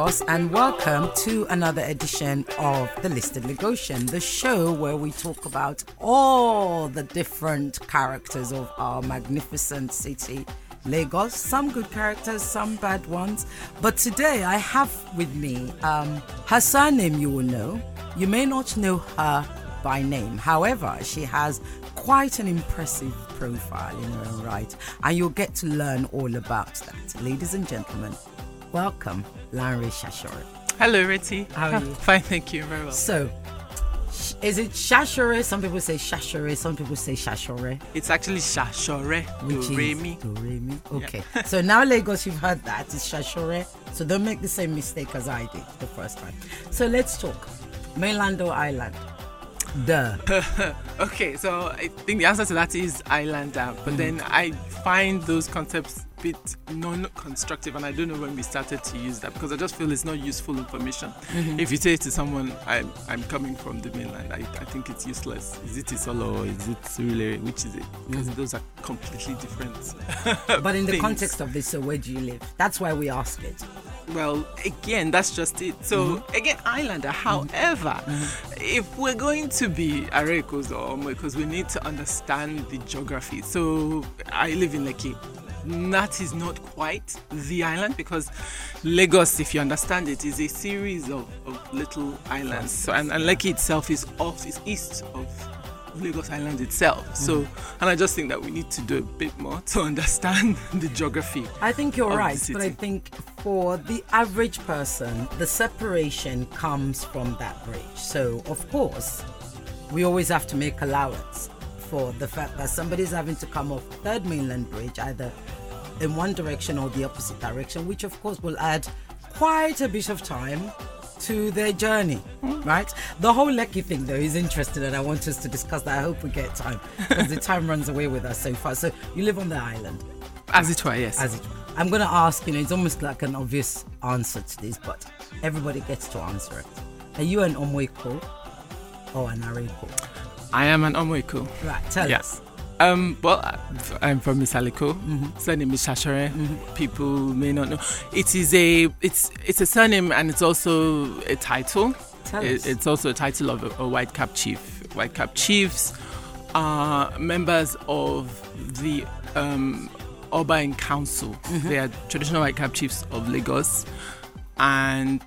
Lagos, and welcome to another edition of The Listed Lagosian, the show where we talk about all the different characters of our magnificent city, Lagos. Some good characters, some bad ones. But today I have with me um, her surname you will know. You may not know her by name. However, she has quite an impressive profile in her own right, and you'll get to learn all about that. Ladies and gentlemen, welcome, Lanre Shasore. Hello, Reti. How are you? Fine, thank you. Very well. So, is it Shasore? Some people say Shasore, some people say Shasore. It's actually Shasore Which Do is Re Mi. Do Re Mi. Okay. so now Lagos, you've heard that. It's Shasore. So don't make the same mistake as I did the first time. So let's talk. Mainland or island? Duh. Okay, so I think the answer to that is Islander, Mm. but then I find those concepts bit non-constructive, and I don't know when we started to use that because I just feel it's not useful information. Mm-hmm. If you say to someone, I'm, I'm coming from the mainland, I, I think it's useless. Is it Isolo or is it Surulere? Which is it? Because those are completely different. Mm-hmm. But in the things. context of this, so where do you live? That's why we ask it. Well, again, that's just it. So, Mm-hmm. again, Islander. However, if we're going to be Arekos or because we need to understand the geography. So, I live in Lekki. That is not quite the island because Lagos, if you understand it, is a series of, of little islands. So, and, and Lekki itself is off, is east of Lagos Island itself. Mm-hmm. So, and I just think that we need to do a bit more to understand the geography. I think you're right, but I think for the average person, the separation comes from that bridge. So, of course, we always have to make allowance for the fact that somebody's having to come off Third Mainland Bridge either in one direction or the opposite direction, which of course will add quite a bit of time to their journey, right? The whole Lekki thing, though, is interesting, and I want us to discuss that. I hope we get time because the time runs away with us so far. So, you live on the island As it were, yes. as it were. I'm gonna ask, you know, it's almost like an obvious answer to this, but everybody gets to answer it. Are you an Omoiko or an Areko? I am an Omoiko. Right, tell Yeah. us. Um, well, I'm from Misaliko. Surname is Shasore. People may not know. It is a it's it's a surname and it's also a title. Tell It- us. it's also a title of a, a white cap chief. White cap chiefs are members of the um, Urban Council. They are traditional white cap chiefs of Lagos, and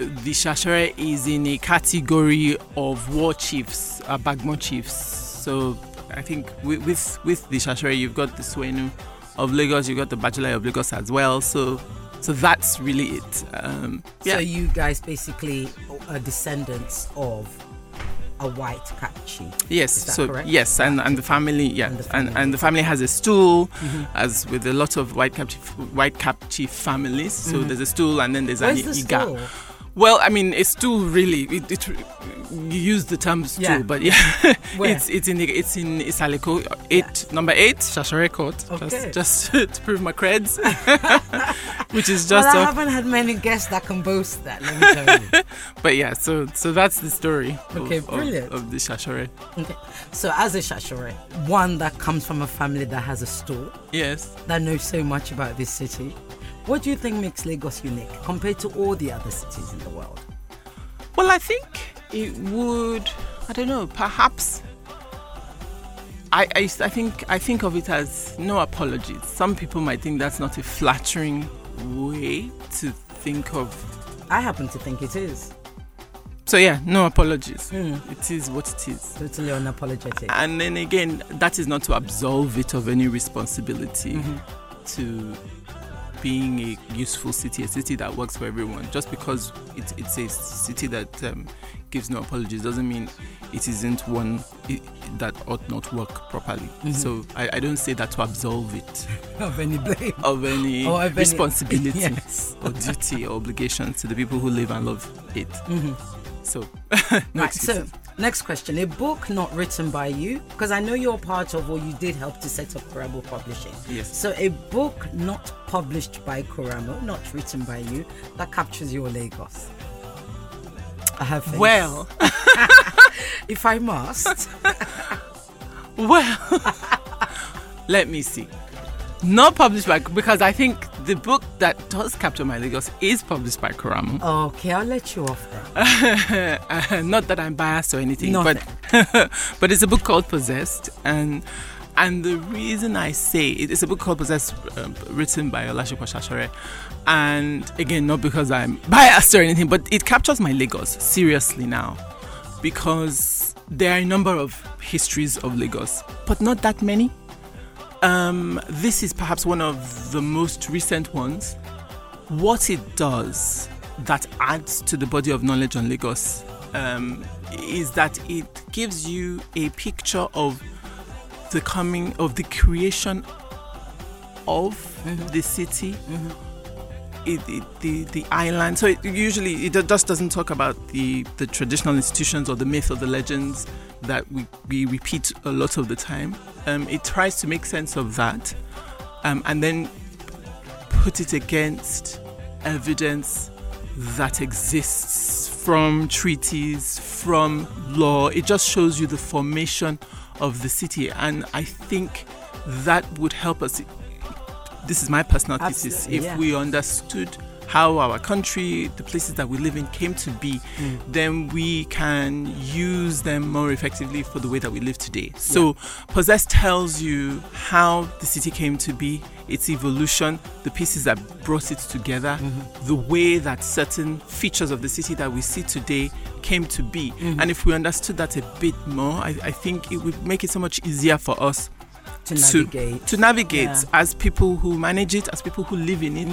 the Shasore is in a category of war chiefs, uh, Bagmo chiefs. So I think with, with with the Shasore, you've got the Swenu of Lagos, you've got the Bachelor of Lagos as well. So so that's really it. Um, yeah. So you guys basically are descendants of a white cat chief. Yes, so correct? yes, and, and the family, yeah, And and, the and, family. the family has a stool, as with a lot of white cap chief, white cap chief families. So there's a stool, and then there's Where's an the iga. stool? Well, I mean, it's stool really. It, it you use the term stool, Yeah. but yeah, it's it's in the, it's in Isale Eko eight number eight Shasore Court. Okay. Just just to prove my creds, which is just. I off- haven't had many guests that can boast that. Let me tell you. but yeah, so so that's the story. Okay, of, brilliant. of the Shasore. okay. So as a Shasore, one that comes from a family that has a stool, Yes. that knows so much about this city. What do you think makes Lagos unique compared to all the other cities in the world? Well, I think it would. I don't know. Perhaps. I, I, I think I think of it as no apologies. Some people might think that's not a flattering way to think of. I happen to think it is So yeah, no apologies. Hmm. It is what it is. totally unapologetic. And then again, that is not to absolve it of any responsibility Mm-hmm. to being a useful city, a city that works for everyone. Just because it's, it's a city that um, gives no apologies doesn't mean it isn't one i that ought not work properly. Mm-hmm. So I, I don't say that to absolve it of any blame. of any Or of any- responsibility Yes. or duty or obligation to the people who live and love it. So, no Mm-hmm. Right, so excuses. Next question. A book not written by you, because I know you're part of or you did help to set up Quramo Publishing. Yes. So a book not published by Quramo, not written by you, that captures your Lagos. I have faith. well, if I must. Well, let me see. Not published by because I think the book that does capture my Lagos is published by Quramo. Okay, I'll let you off that. Uh, not that I'm biased or anything, Nothing. but but it's a book called Possessed, and and the reason I say it is a book called Possessed, um, written by Olasupo Shasore, and again not because I'm biased or anything, but it captures my Lagos seriously now, because there are a number of histories of Lagos, but not that many. Um, this is perhaps one of the most recent ones. What it does that adds to the body of knowledge on Lagos um, is that it gives you a picture of the coming of the creation of the city. It, it, the the island. So it, usually it just doesn't talk about the the traditional institutions or the myth or the legends that we, we repeat a lot of the time. Um, it tries to make sense of that, um, and then put it against evidence that exists from treaties, from law. It just shows you the formation of the city, and I think that would help us. This is my personal thesis. If yeah. we understood how our country, the places that we live in, came to be, Mm. then we can use them more effectively for the way that we live today. So, Possess tells you how the city came to be, its evolution, the pieces that brought it together, Mm-hmm. the way that certain features of the city that we see today came to be. Mm-hmm. And if we understood that a bit more, I, I think it would make it so much easier for us To navigate. to navigate Yeah. as people who manage it, as people who live in it,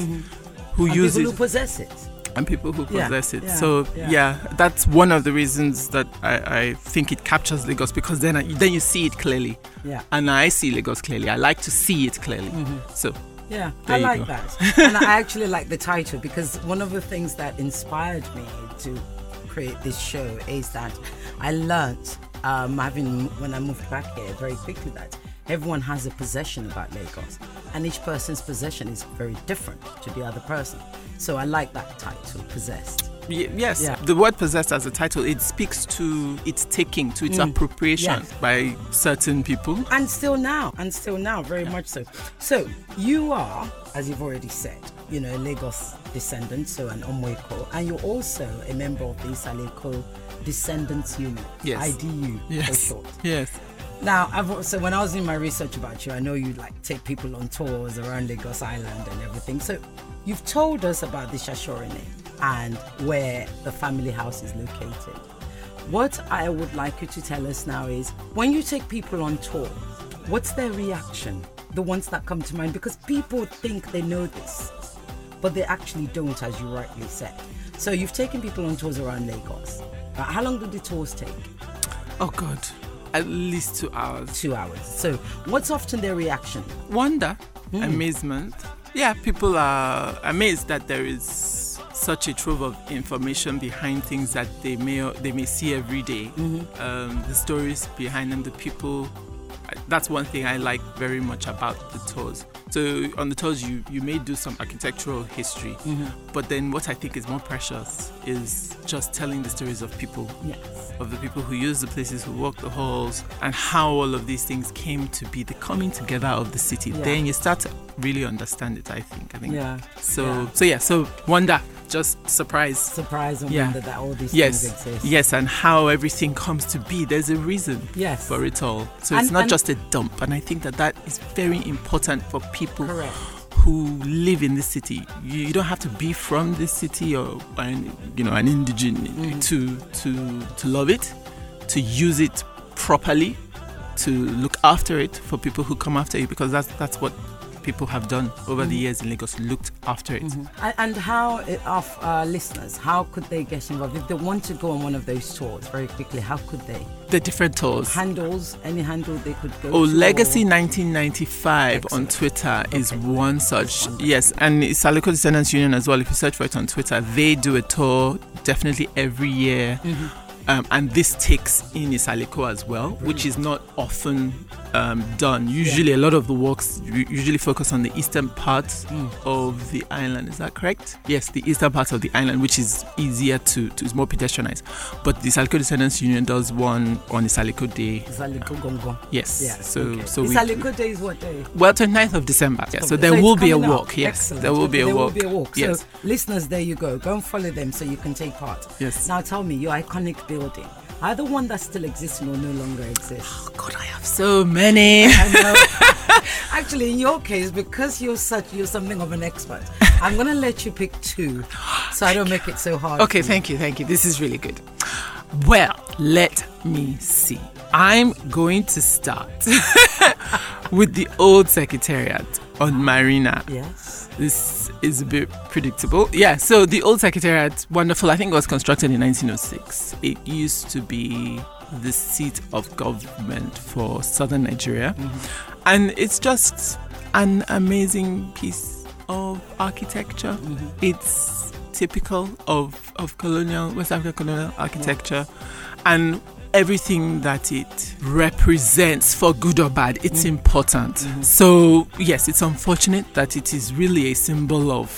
who and use people it who possess it. and people who Yeah, possess it. yeah, so yeah. yeah. that's one of the reasons that I, I think it captures Lagos because then I, then you see it clearly, Yeah. and I see Lagos clearly. I like to see it clearly. So Yeah, There I like go. that. and I actually like the title because one of the things that inspired me to create this show is that I learnt um, having when I moved back here very quickly that everyone has a possession about Lagos and each person's possession is very different to the other person. So I like that title, Possessed. y- yes, Yeah. the word possessed as a title it speaks to its taking, to its mm. appropriation Yes. by certain people. And still now, and still now, very much so. So you are, as you've already said, you know, a Lagos descendant, so an Omweko, and you're also a member of the Isaleko Descendants Union, Yes. IDU for Yes, short. yes. Now, I've also when I was doing my research about you, I know you like take people on tours around Lagos Island and everything. So, you've told us about the Shasore name and where the family house is located. What I would like you to tell us now is when you take people on tour, what's their reaction? The ones that come to mind because people think they know this, but they actually don't, as you rightly said. So, you've taken people on tours around Lagos. How long do the tours take? Oh God, at least two hours. Two hours. So, what's often their reaction? wonder, Hmm. amazement. Yeah, people are amazed that there is such a trove of information behind things that they may they may see every day. Mm-hmm. Um, the stories behind them, the people. That's one thing I like very much about the tours. So on the tours, you you may do some architectural history, Mm-hmm. but then what I think is more precious is just telling the stories of people Yes. of the people who use the places, who walk the halls, and how all of these things came to be, the coming together of the city. Yeah. Then you start to really understand it. I think. I think. Yeah. So Yeah. so yeah. So wonder, just surprise. Surprise and Yeah. wonder that all these Yes, things exist. yes, and how everything comes to be. There's a reason Yes. for it all. So And- it's not just a dump, and I think that that is very important for people Correct. who live in this city. You, you don't have to be from this city or an, you know an indigene Mm-hmm. to to to love it, to use it properly, to look after it for people who come after you because that's that's what people have done over Mm-hmm. the years in Lagos, looked after it. And, and how, uh, of our listeners, how could they get involved? If they want to go on one of those tours very quickly, how could they? The different tours. Handles, any handle they could go Oh, to? Legacy or- 1995 on Excellent. Twitter is one such. Wonderful. Yes, and it's Saleko Descendants Union as well. If you search for it on Twitter, they do a tour definitely every year. Mm-hmm. Um, and this takes in Isale Eko as well, which is not often um, done. Usually, a lot of the works usually focus on the eastern part Mm. of the island. Is that correct? Yes, the eastern part of the island, which is easier to, to is more pedestrianized. But the Saliko Descendants Union does one on the Saliko Day. Saliko Gongo. Yes. Yeah. So okay. so the. Saliko Day is what day? well, 29th of December. Yeah, so Okay. there will be a up. walk. Yes, Excellent. there will be a there walk. will be a walk. Yes. So, listeners, there you go. Go and follow them so you can take part. Yes. Now, tell me, your iconic building. The one that still exists or no longer exists? Oh, God, I have so many. I know. Actually, in your case, because you're such you're something of an expert, I'm gonna let you pick two, so I don't make it so hard. Okay, thank you, thank you. This is really good. Well, let me see. I'm going to start with the old secretariat on Marina. Yes. This is a bit predictable. Yeah, so the old secretariat, wonderful. I think it was constructed in 1906. It used to be the seat of government for southern Nigeria. Mm-hmm. And it's just an amazing piece of architecture. Mm-hmm. It's typical of, of colonial, West African colonial architecture. And everything that it represents for good or bad it's mm. important mm-hmm. so yes it's unfortunate that it is really a symbol of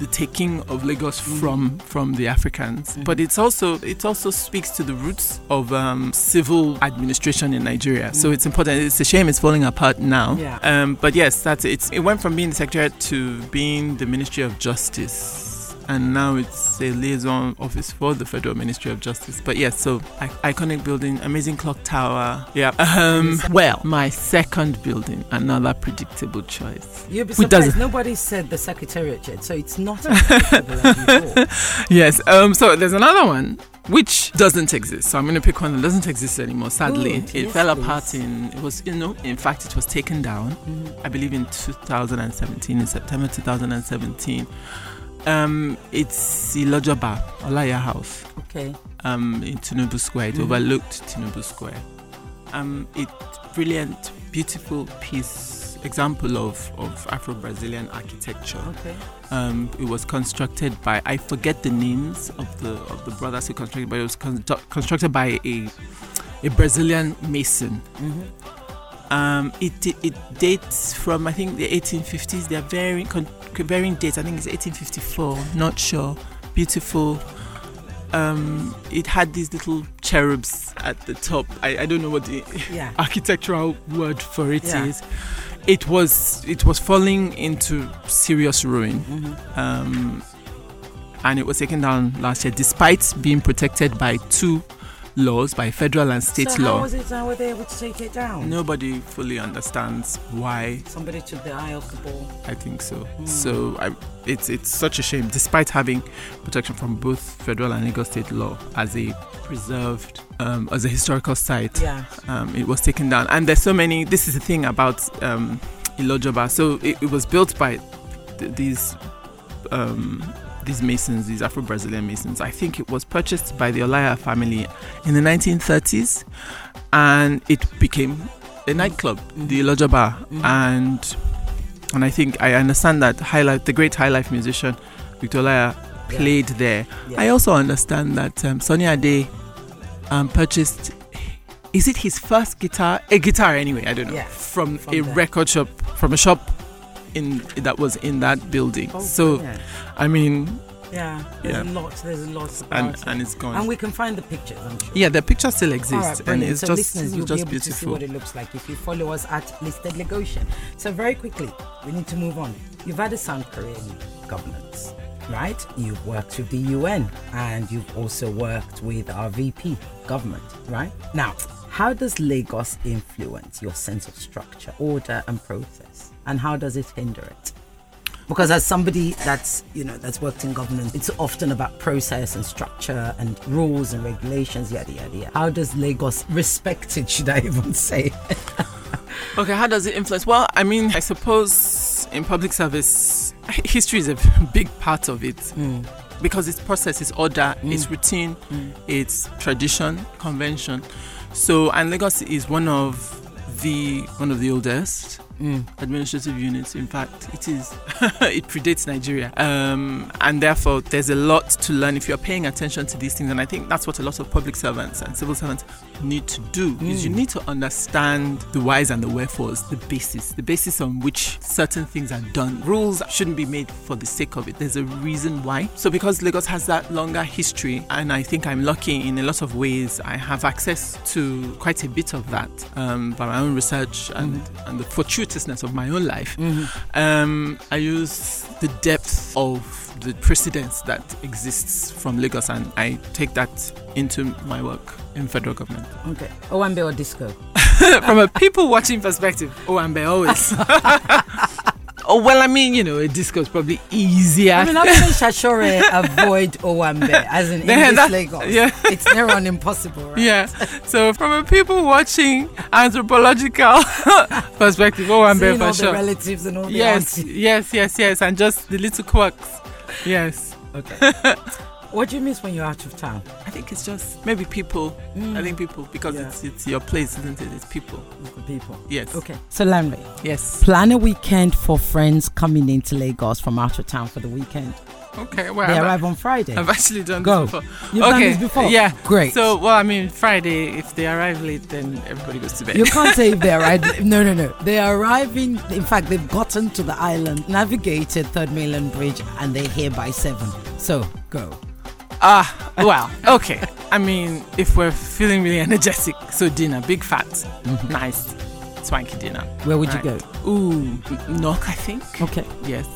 the taking of Lagos mm. from from the Africans, mm-hmm. but it's also it also speaks to the roots of um, civil administration in Nigeria. So mm. it's important. It's a shame it's falling apart now. Yeah. Um, but yes, that's it. It's, it went from being the secretariat to being the Ministry of Justice. And now it's a liaison office for the Federal Ministry of Justice. But yes, so I- iconic building, amazing clock tower. Yeah. Um, well, my second building, another predictable choice. You'll be surprised. Nobody said the secretariat yet, so it's not as predictable as you thought. Yes. Um. So there's another one which doesn't exist. So I'm going to pick one that doesn't exist anymore. Sadly, Good. it Yes, fell please. apart in. It was you know. In fact, it was taken down. I believe in 2017, in September 2017. Um. It's Ilojaba Olaiya House. Okay. Um. In Tinubu Square. It Mhm. overlooked Tinubu Square. Um. It brilliant, beautiful piece example of of Afro-Brazilian architecture. Okay. Um, it was constructed by I forget the names of the of the brothers who constructed, but it was constru- constructed by a a Brazilian mason. hmm Um, it, it it dates from I think the 1850s. They're very con- varying date, I think it's 1854. Not sure. Beautiful. Um, it had these little cherubs at the top. I, I don't know what the Yeah. architectural word for it is. Yeah. It was it was falling into serious ruin hmm um, and it was taken down last year despite being protected by two laws by federal and state so law how was it? How were they able to take it down? nobody fully understands why Somebody took the eye off the ball. i think so Hmm. so I, it's it's such a shame despite having protection from both federal and legal state law as a preserved um, as a historical site Yeah. um, it was taken down. And there's so many. This is the thing about um, Ilojo Bar. So it, it was built by th- these um, these masons, these Afro-Brazilian masons. I think it was purchased by the Olaiya family in the 1930s, and it became a nightclub, the Ilojo Bar, Mhm. and and I think I understand that highlight the great high life musician Victor Olaiya Yeah. played there. Yeah. I also understand that um, Sunny Ade um, purchased. Is it his first guitar? A guitar, anyway. I don't know. Yeah, From, from a there. record shop, from a shop in that was in that building. Oh, so brilliant. I mean, yeah, there's yeah. a lot. There's a lot. and it. and it's gone. And we can find the pictures. I'm sure. yeah, the picture still All exists, right, and it's so just listeners, you'll just be able to see beautiful. what it looks like if you follow us at Listed Lagosian. So very quickly, we need to move on. You've had a sound career in governance, right? You've worked with the UN, and you've also worked with our VP government, right? Now, how does Lagos influence your sense of structure, order, and process, and how does it hinder it? because as somebody that's you know that's worked in government it's often about process and structure and rules and regulations yada yada yada. How does lagos respect it should i even say? Okay, how does it influence? Well, I mean, I suppose in public service, history is a big part of it. Hmm. Because it's process, it's order, it's hmm. routine, hmm. it's tradition, convention. So, and Lagos is one of the one of the oldest administrative units. In fact, it is it predates Nigeria, um, and therefore there's a lot to learn if you're paying attention to these things. And I think that's what a lot of public servants and civil servants need to do is you need to understand the whys and the wherefores, the basis, the basis on which certain things are done. Rules shouldn't be made for the sake of it. There's a reason why. So because Lagos has that longer history, and I think I'm lucky in a lot of ways, I have access to quite a bit of that um, by my own research and, and the of my own life. Um, I use the depth of the precedence that exists from Lagos, and I take that into my work in federal government. Okay. Owambe or disco? from a people watching perspective, Owambe always. oh well, I mean, you know, a disco is probably easier. I mean, how can Shasore avoid Owambe as in Yeah, English Lagos? yeah. It's near on impossible, right? yeah. So from a people watching anthropological perspective, Owambe Seeing for all sure. the relatives and all the yes, yes, yes, yes, and just the little quirks. Yes. Okay. what do you miss when you're out of town? I think it's just maybe people. Mm. I think people because Yeah. it's it's your place, isn't it? It's people. People. Yes. Okay. So, Lanre, Yes. plan a weekend for friends coming into Lagos from out of town for the weekend. Okay. Well, They I've, arrive on Friday. I've actually done Go. this before. You've done this before? Yeah. Great. So, well, I mean, Friday, if they arrive late, then everybody goes to bed. You can't say if they arrived. No, no, no. They are arriving. In fact, they've gotten to the island, navigated Third Mainland Bridge, and they're here by seven. So go. Ah, well, okay. I mean, if we're feeling really energetic, so dinner, big fat, nice, swanky dinner. Where would Right. you go? Ooh, Nok, I think. Okay. Yes,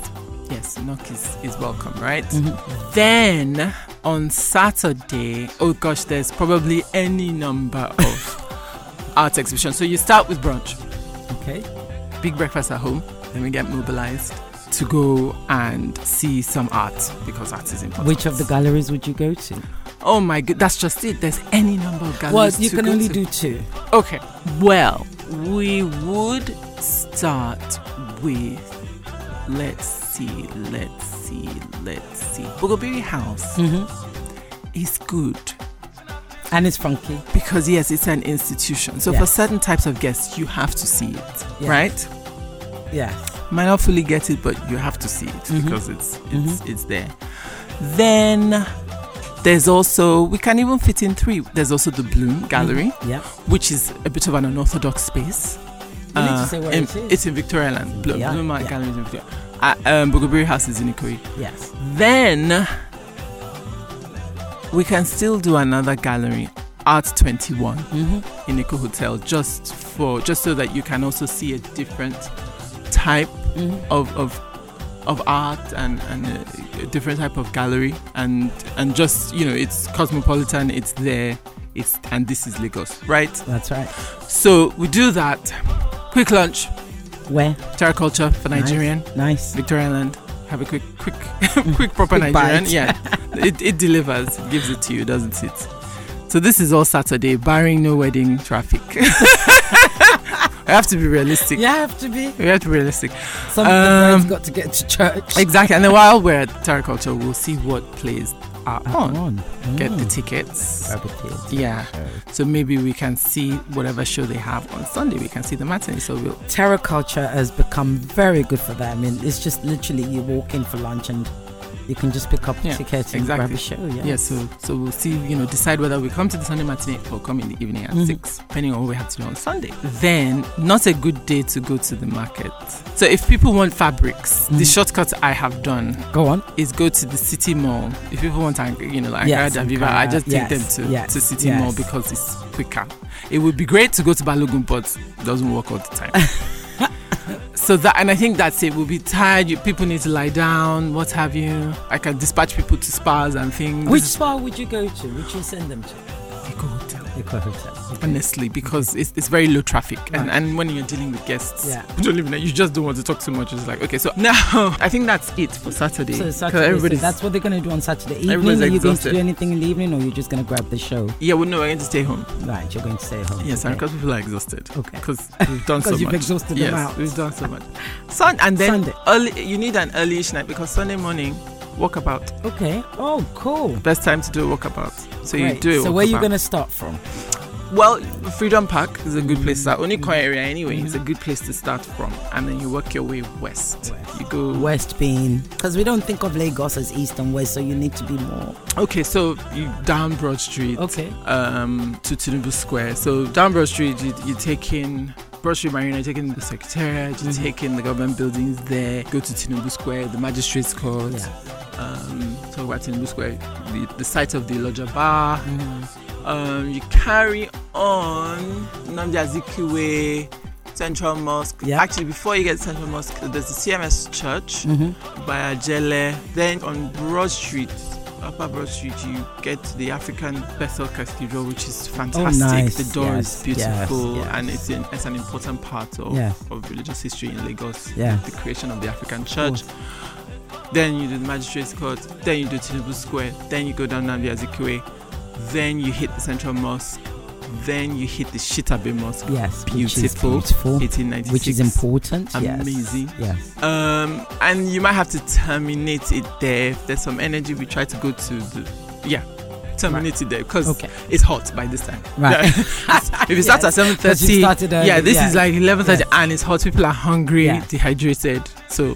yes, Nok is, is welcome, right? Mm-hmm. Then on Saturday, oh gosh, there's probably any number of art exhibitions. So you start with brunch, Okay. big breakfast at home, then we get mobilized to go and see some art because art is important. Which of the galleries would you go to? Oh my god, that's just it. There's any number of galleries. Well, you can only to. do two. Okay. Well, we would start with let's see, let's see, let's see. Bogobiri House Mm-hmm. is good And it's funky. because yes, it's an institution. So for certain types of guests, you have to see it, Yeah. right? Yes. Might not fully get it, but you have to see it Mhm. because it's it's it's there. Then there's also we can even fit in three. There's also the Bloom Gallery. Yeah. which is a bit of an unorthodox space. You need to say where in- it is. It's in Victoria Island. Yeah, Mark yeah. Gallery is in Victoria. Uh, um, Bogobiri House is in Ikoyi. Yes. Then we can still do another gallery, Art 21, Mm-hmm. in Eko Hotel, just for just so that you can also see a different type Mm-hmm. of of of art and and a, a different type of gallery and and just you know it's cosmopolitan it's there it's and this is Lagos right That's right. so we do that. Quick lunch, Where? Terra Kulture for. Nigerian, Nice. Victoria Island. Have a quick, quick, quick proper Quick Nigerian. bite. Yeah, it, it delivers, it gives it to you, doesn't it? So this is all Saturday, barring no wedding traffic. I have to be realistic. You have to be. We have to be realistic. Some of the Um, got to get to church. Exactly. And then while we're at Terra Kulture, we'll see what plays are on. on. Get the Mm. tickets. Grab a kid. Yeah. So maybe we can see whatever show they have on Sunday. We can see the matinee. So we'll Terra Kulture has become very good for that. I mean, it's just literally you walk in for lunch and you can just pick up Yeah, tickets and exactly. grab a show. Yeah. Yeah, so so we'll see, you know, decide whether we come to the Sunday matinee or come in the evening at Mhm. six, depending on what we have to do on Sunday. Then, not a good day to go to the market. So if people want fabrics, the Mhm. shortcut I have done Go on. is go to the city mall. If people want, Ang- you know, like Yes, Ankara I just take yes, them to, yes, to city mall because it's quicker. It would be great to go to Balogun, but it doesn't work all the time. So that, and I think that's it. We'll be tired. You, people need to lie down. What have you? I can dispatch people to spas and things. Which spa would you go to? Would you send them to? Oh Hotel. Eko Hotel. Okay. Honestly, because it's, it's very low traffic, and, Right. and when you're dealing with guests, Yeah. you don't even you just don't want to talk too much. It's like okay, so now I think that's it for Saturday. So 'Cause Saturday, so that's what they're going to do on Saturday evening. Everybody's Are you going to do anything in the evening or you're just going to grab the show? yeah, well, no, we're going to stay home. Right, you're going to stay home. Yes, okay. because people are exhausted. Okay. Because we've done so much. Because you've exhausted yes, them out. we've done so much. Sun and then Sunday. early. You need an early-ish night because Sunday morning walkabout. Okay. Oh, cool. Best time to do a walkabout. So you do it. So where are you going to start from? Well, Freedom Park is a good place to start. Only area anyway is a good place to start from, and then you work your way west. West. You go West being because we don't think of Lagos as east and west, so you need to be more. Okay, so you down Broad Street. Okay. Um, to Tinubu Square. So down Broad Street, you, you take in Broad Street Marina, take the Secretariat, you Mhm. take in the government buildings there. Go to Tinubu Square, the Magistrates Court. Yeah. Um, talk about Tinubu Square, the, the site of the Loja Bar. Mhm. Um, you carry on Nnamdi Azikiwe. Central Mosque. Yeah. Actually, before you get to Central Mosque, there's the CMS Church Mhm. by Ajele. Then on Broad Street, Upper Broad Street, you get to the African Bethel Cathedral, which is oh, fantastic. Oh, nice. The door Yes, is beautiful, yes, yes. and it's, in, it's an important part of, of religious history in Lagos. Yes. The creation of the African Church. Then you do the Magistrates Court. Then you do Tinubu Square. Then you go down Nnamdi Azikiwe. Then you hit the Central Mosque. Then you hit the Shitta Bey Mosque. Yes. Which is Beautiful. beautiful. 1896. Which is important. Amazing. Yes. Um, and you might have to terminate it there. If there's some energy, we try to go to the yeah, terminate it there because Okay. it's hot by this time. Right. Yeah. if it starts at seven you thirty, yeah, this yeah. is like eleven thirty, Yes. and it's hot. People are hungry, Yeah. dehydrated. So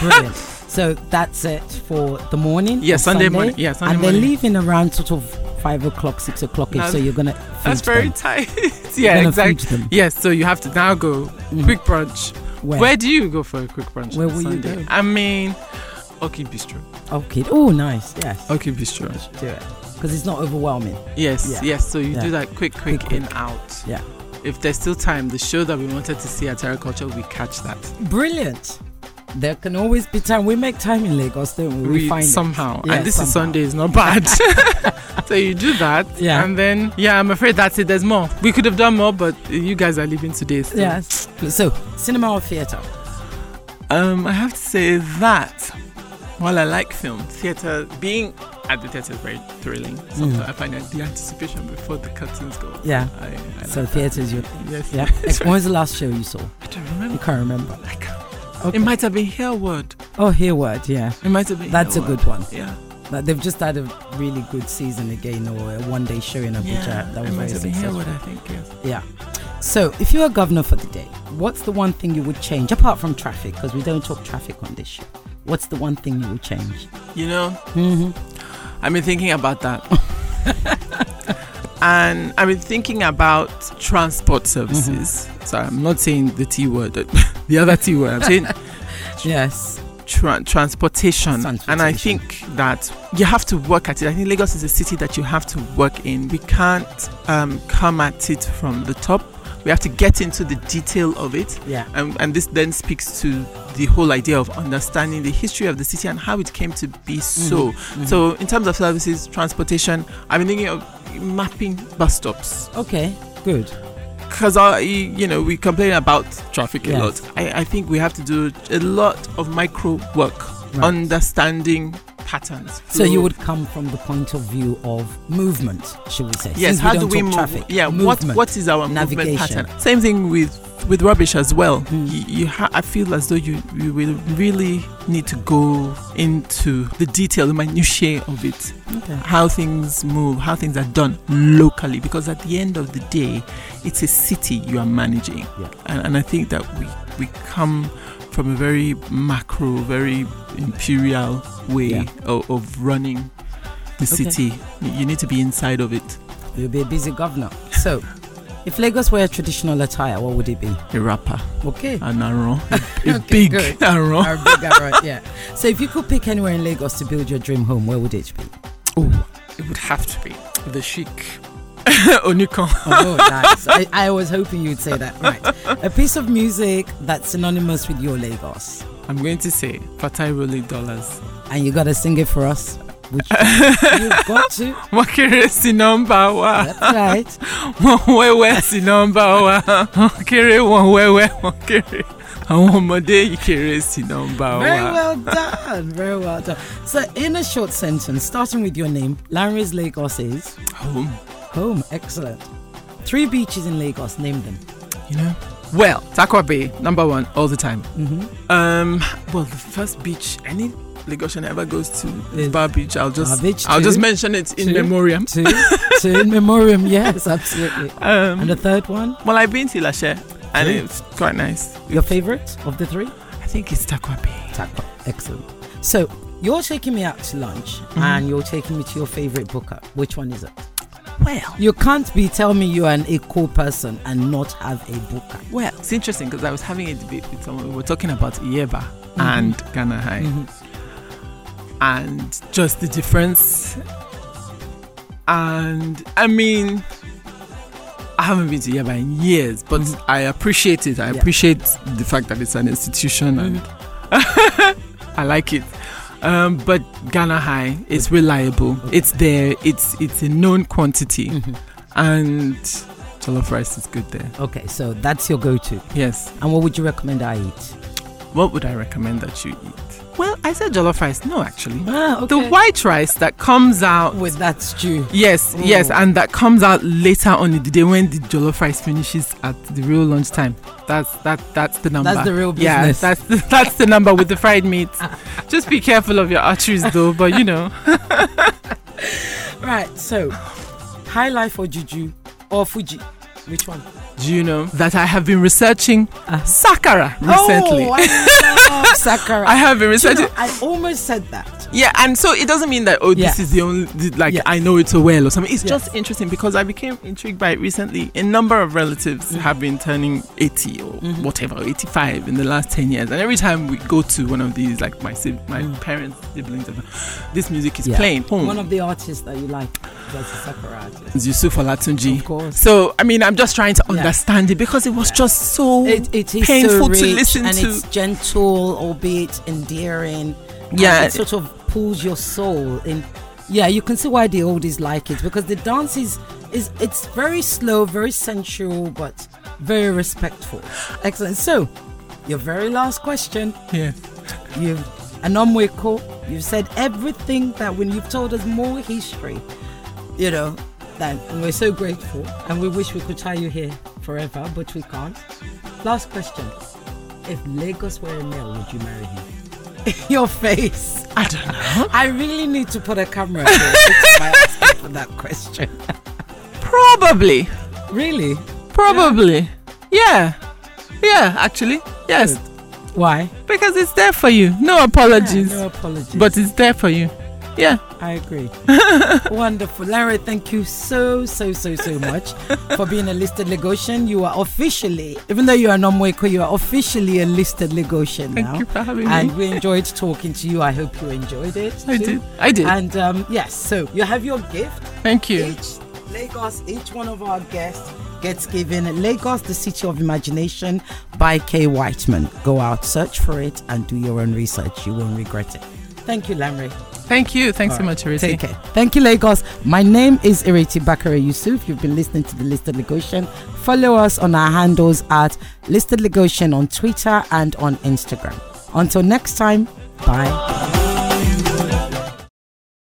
Brilliant. So that's it for the morning. yeah, of Sunday, morning. Yeah, Sunday and they're leaving around sort of five o'clock, six o'clock. So you're gonna. That's very them. tight. Yeah, exactly. Yes, so you have to now go Mhm. quick brunch. Where? Where do you go for a quick brunch? Where will you go? I mean, Okay Bistro. Okay. Oh, nice. Yes. Okay Bistro. Do it because it's not overwhelming. Yes, Yeah. yes. So you Yeah. do that quick, quick, Quick, in quick. out. Yeah. If there's still time, the show that we wanted to see at Terra Kulture, we catch that. Brilliant. There can always be time. We make time in Lagos, don't we? We, find it. somehow, Yeah, and this is. Sunday it's not bad. so you do that, Yeah. and then yeah, I'm afraid that's it. There's more. We could have done more, but you guys are leaving today. So. Yes. So, cinema or theatre? Um, I have to say that while I like film, theatre being at the theatre is very thrilling. Sometimes Mm. I find that the anticipation before the curtains go. Yeah. I, I So like theatre is your. that. yes. Yeah. when was the last show you saw? I don't remember. You remember. can't remember. Okay. It might have been Hear Word. Oh, Hear Word. Yeah. It might have been. That's a good one. Yeah. But they've just had a really good season again, or a one-day show in Abuja. Yeah. that was it might have been. Hear Word. I think. Yes. Yeah. So, if you were governor for the day, what's the one thing you would change apart from traffic? Because we don't talk traffic on this show. What's the one thing you would change? You know, Mm-hmm. I've been thinking about that. and I've been thinking about transport services. Mm-hmm. So I'm not saying the T word, the other T word. I'm saying Yes. tra- transportation. And I think that you have to work at it. I think Lagos is a city that you have to work in. We can't um, come at it from the top. We have to get into the detail of it. Yeah. And, and this then speaks to the whole idea of understanding the history of the city and how it came to be so. Mhm. So, in terms of services, transportation, I've been thinking of mapping bus stops Okay. Good. because you know we complain about traffic a Yes. lot. I, I think we have to do a lot of micro work, Right. understanding patterns. So you would come from the point of view of movement, should we say? yes. Since How do don't we move? Traffic, yeah. What what is our movement navigation. pattern? Same thing with with rubbish as well. Mm. You, you ha- I feel as though you you will really need to go into the detail, the minutiae of it. Okay. how things move, how things are done locally. Because at the end of the day, it's a city you are managing, Yeah. and, and I think that we we come from a very macro, very imperial way Yeah. of, of running the Okay. city. You need to be inside of it. You'll be a busy governor. So, if Lagos were a traditional attire, what would it be? A rapper, Okay. an aron, a, a Okay, big good. aron. Our big arrow, yeah. So, if you could pick anywhere in Lagos to build your dream home, where would it be? Oh, it would have to be the chic. Onikan. Oh, nice. I, I was hoping you'd say that. Right. A piece of music that's synonymous with your Lagos. I'm going to say Fatai Rolling Dollars. And you got to sing it for us. Which you've got to. Sí nọ́mbà wa. That's right. sí nọ́mbà wa wọ́n kéré wọ́n wẹ́wẹ́ wọ́n kéré àwọn ọmọdé yìí kéré sí nọ́mbà Very well done. Very well done. So, in a short sentence, starting with your name, Lanre's Lagos is Home, home. Excellent. Three beaches in Lagos. Name them. you know. Well, Tarkwa Bay, number one all the time. Mm-hmm. Um, well, the first beach, any Lagosian ever goes to Is Bar Beach, I'll just Beach I'll too. just mention it in Two. memoriam. Two, two in memoriam. Yes, absolutely. Um, And the third one, well, I've been to Lashe, and Two. it's quite nice. your favorite of the three? I think it's Tarkwa Bay. Takwa. Excellent. So you're taking me out to lunch, Mm-hmm. and you're taking me to your favorite buka. Which one is it? Well, You can't be telling me you're an eco person and not have a buka. well, it's interesting because I was having a debate with someone. We were talking about Yeba Mm-hmm. and Ghana High, and just the difference. And I mean, I haven't been to Yeba in years, but I appreciate it. I Mm-hmm. Yeah. appreciate the fact that it's an institution, and I like it. Um, but Ghana High is reliable. It's there. It's it's a known quantity, Mm-hmm. and jollof rice is good there. Okay, so that's your go-to. Yes. And what would you recommend I eat? What would I recommend that you eat? Well, I said jollof rice. No, actually, Ah, the white rice that comes out. with that stew. Yes, yes, Oh. and that comes out later on in the day when the jollof rice finishes at the real lunchtime. That's that that's the number. That's the real business. Yeah, that's the, that's the number with the fried meat. Just be careful of your arteries though, but you know. Right. So, High Life or Juju or Fuji? Which one? Do you know that I have been researching Uh. Sakara recently? Oh, I love Sakara. I have been Do you researching. know, I almost said that. Yeah, and so it doesn't mean that oh, Yes. this is the only like Yes. I know it so well or something. It's Yes. just interesting because I became intrigued by it recently. A number of relatives Mm-hmm. have been turning 80 or whatever, 85 in the last 10 years, and every time we go to one of these, like my my parents' siblings, this music is Mm. Yeah. playing. Home. One of the artists that you like. That's a Sakara artist. Yusuf Olatunji. Of course. So I mean, I'm just trying to Yeah. understand it because it was Yeah. just so It, it is painful so rich to listen and to. it's gentle, albeit endearing. Yeah. it sort of pulls your soul in. Yeah, you can see why the oldies like it because the dance is is it's very slow, very sensual, but very respectful. Excellent. So, your very last question. yeah. You've Anomweko, you've said everything that when you've told us more history, you know, that and we're so grateful and we wish we could tie you here forever, but we can't. Last question. If Lagos were a male, would you marry him? Your face. I don't know. I really need to put a camera here to my asking for that question. Probably. Really? Probably. Yeah. Yeah, actually. Yes. Why? Because it's there for you. No apologies. no apologies. But it's there for you. Yeah. I agree. Wonderful. Lanre, thank you so, so, so, so much for being a listed Lagosian. You are officially, even though you are Nomweko, you are officially a listed Lagosian Thank now. you for having And me. we enjoyed talking to you. I hope you enjoyed it. I too. did. I did. And um, yes, so you have your gift. Thank you. Each Lagos, each one of our guests gets given Lagos, the City of Imagination by Kaye Whiteman. Go out, search for it, and do your own research. You won't regret it. Thank you, Lanre. Thank you. Thanks so All much, right, Arisi. Take care. Thank you, Lagos. My name is Ireti Bakare Yusuf. You've been listening to the Listed Lagosian. Follow us on our handles at Listed Lagosian on Twitter and on Instagram. Until next time, bye.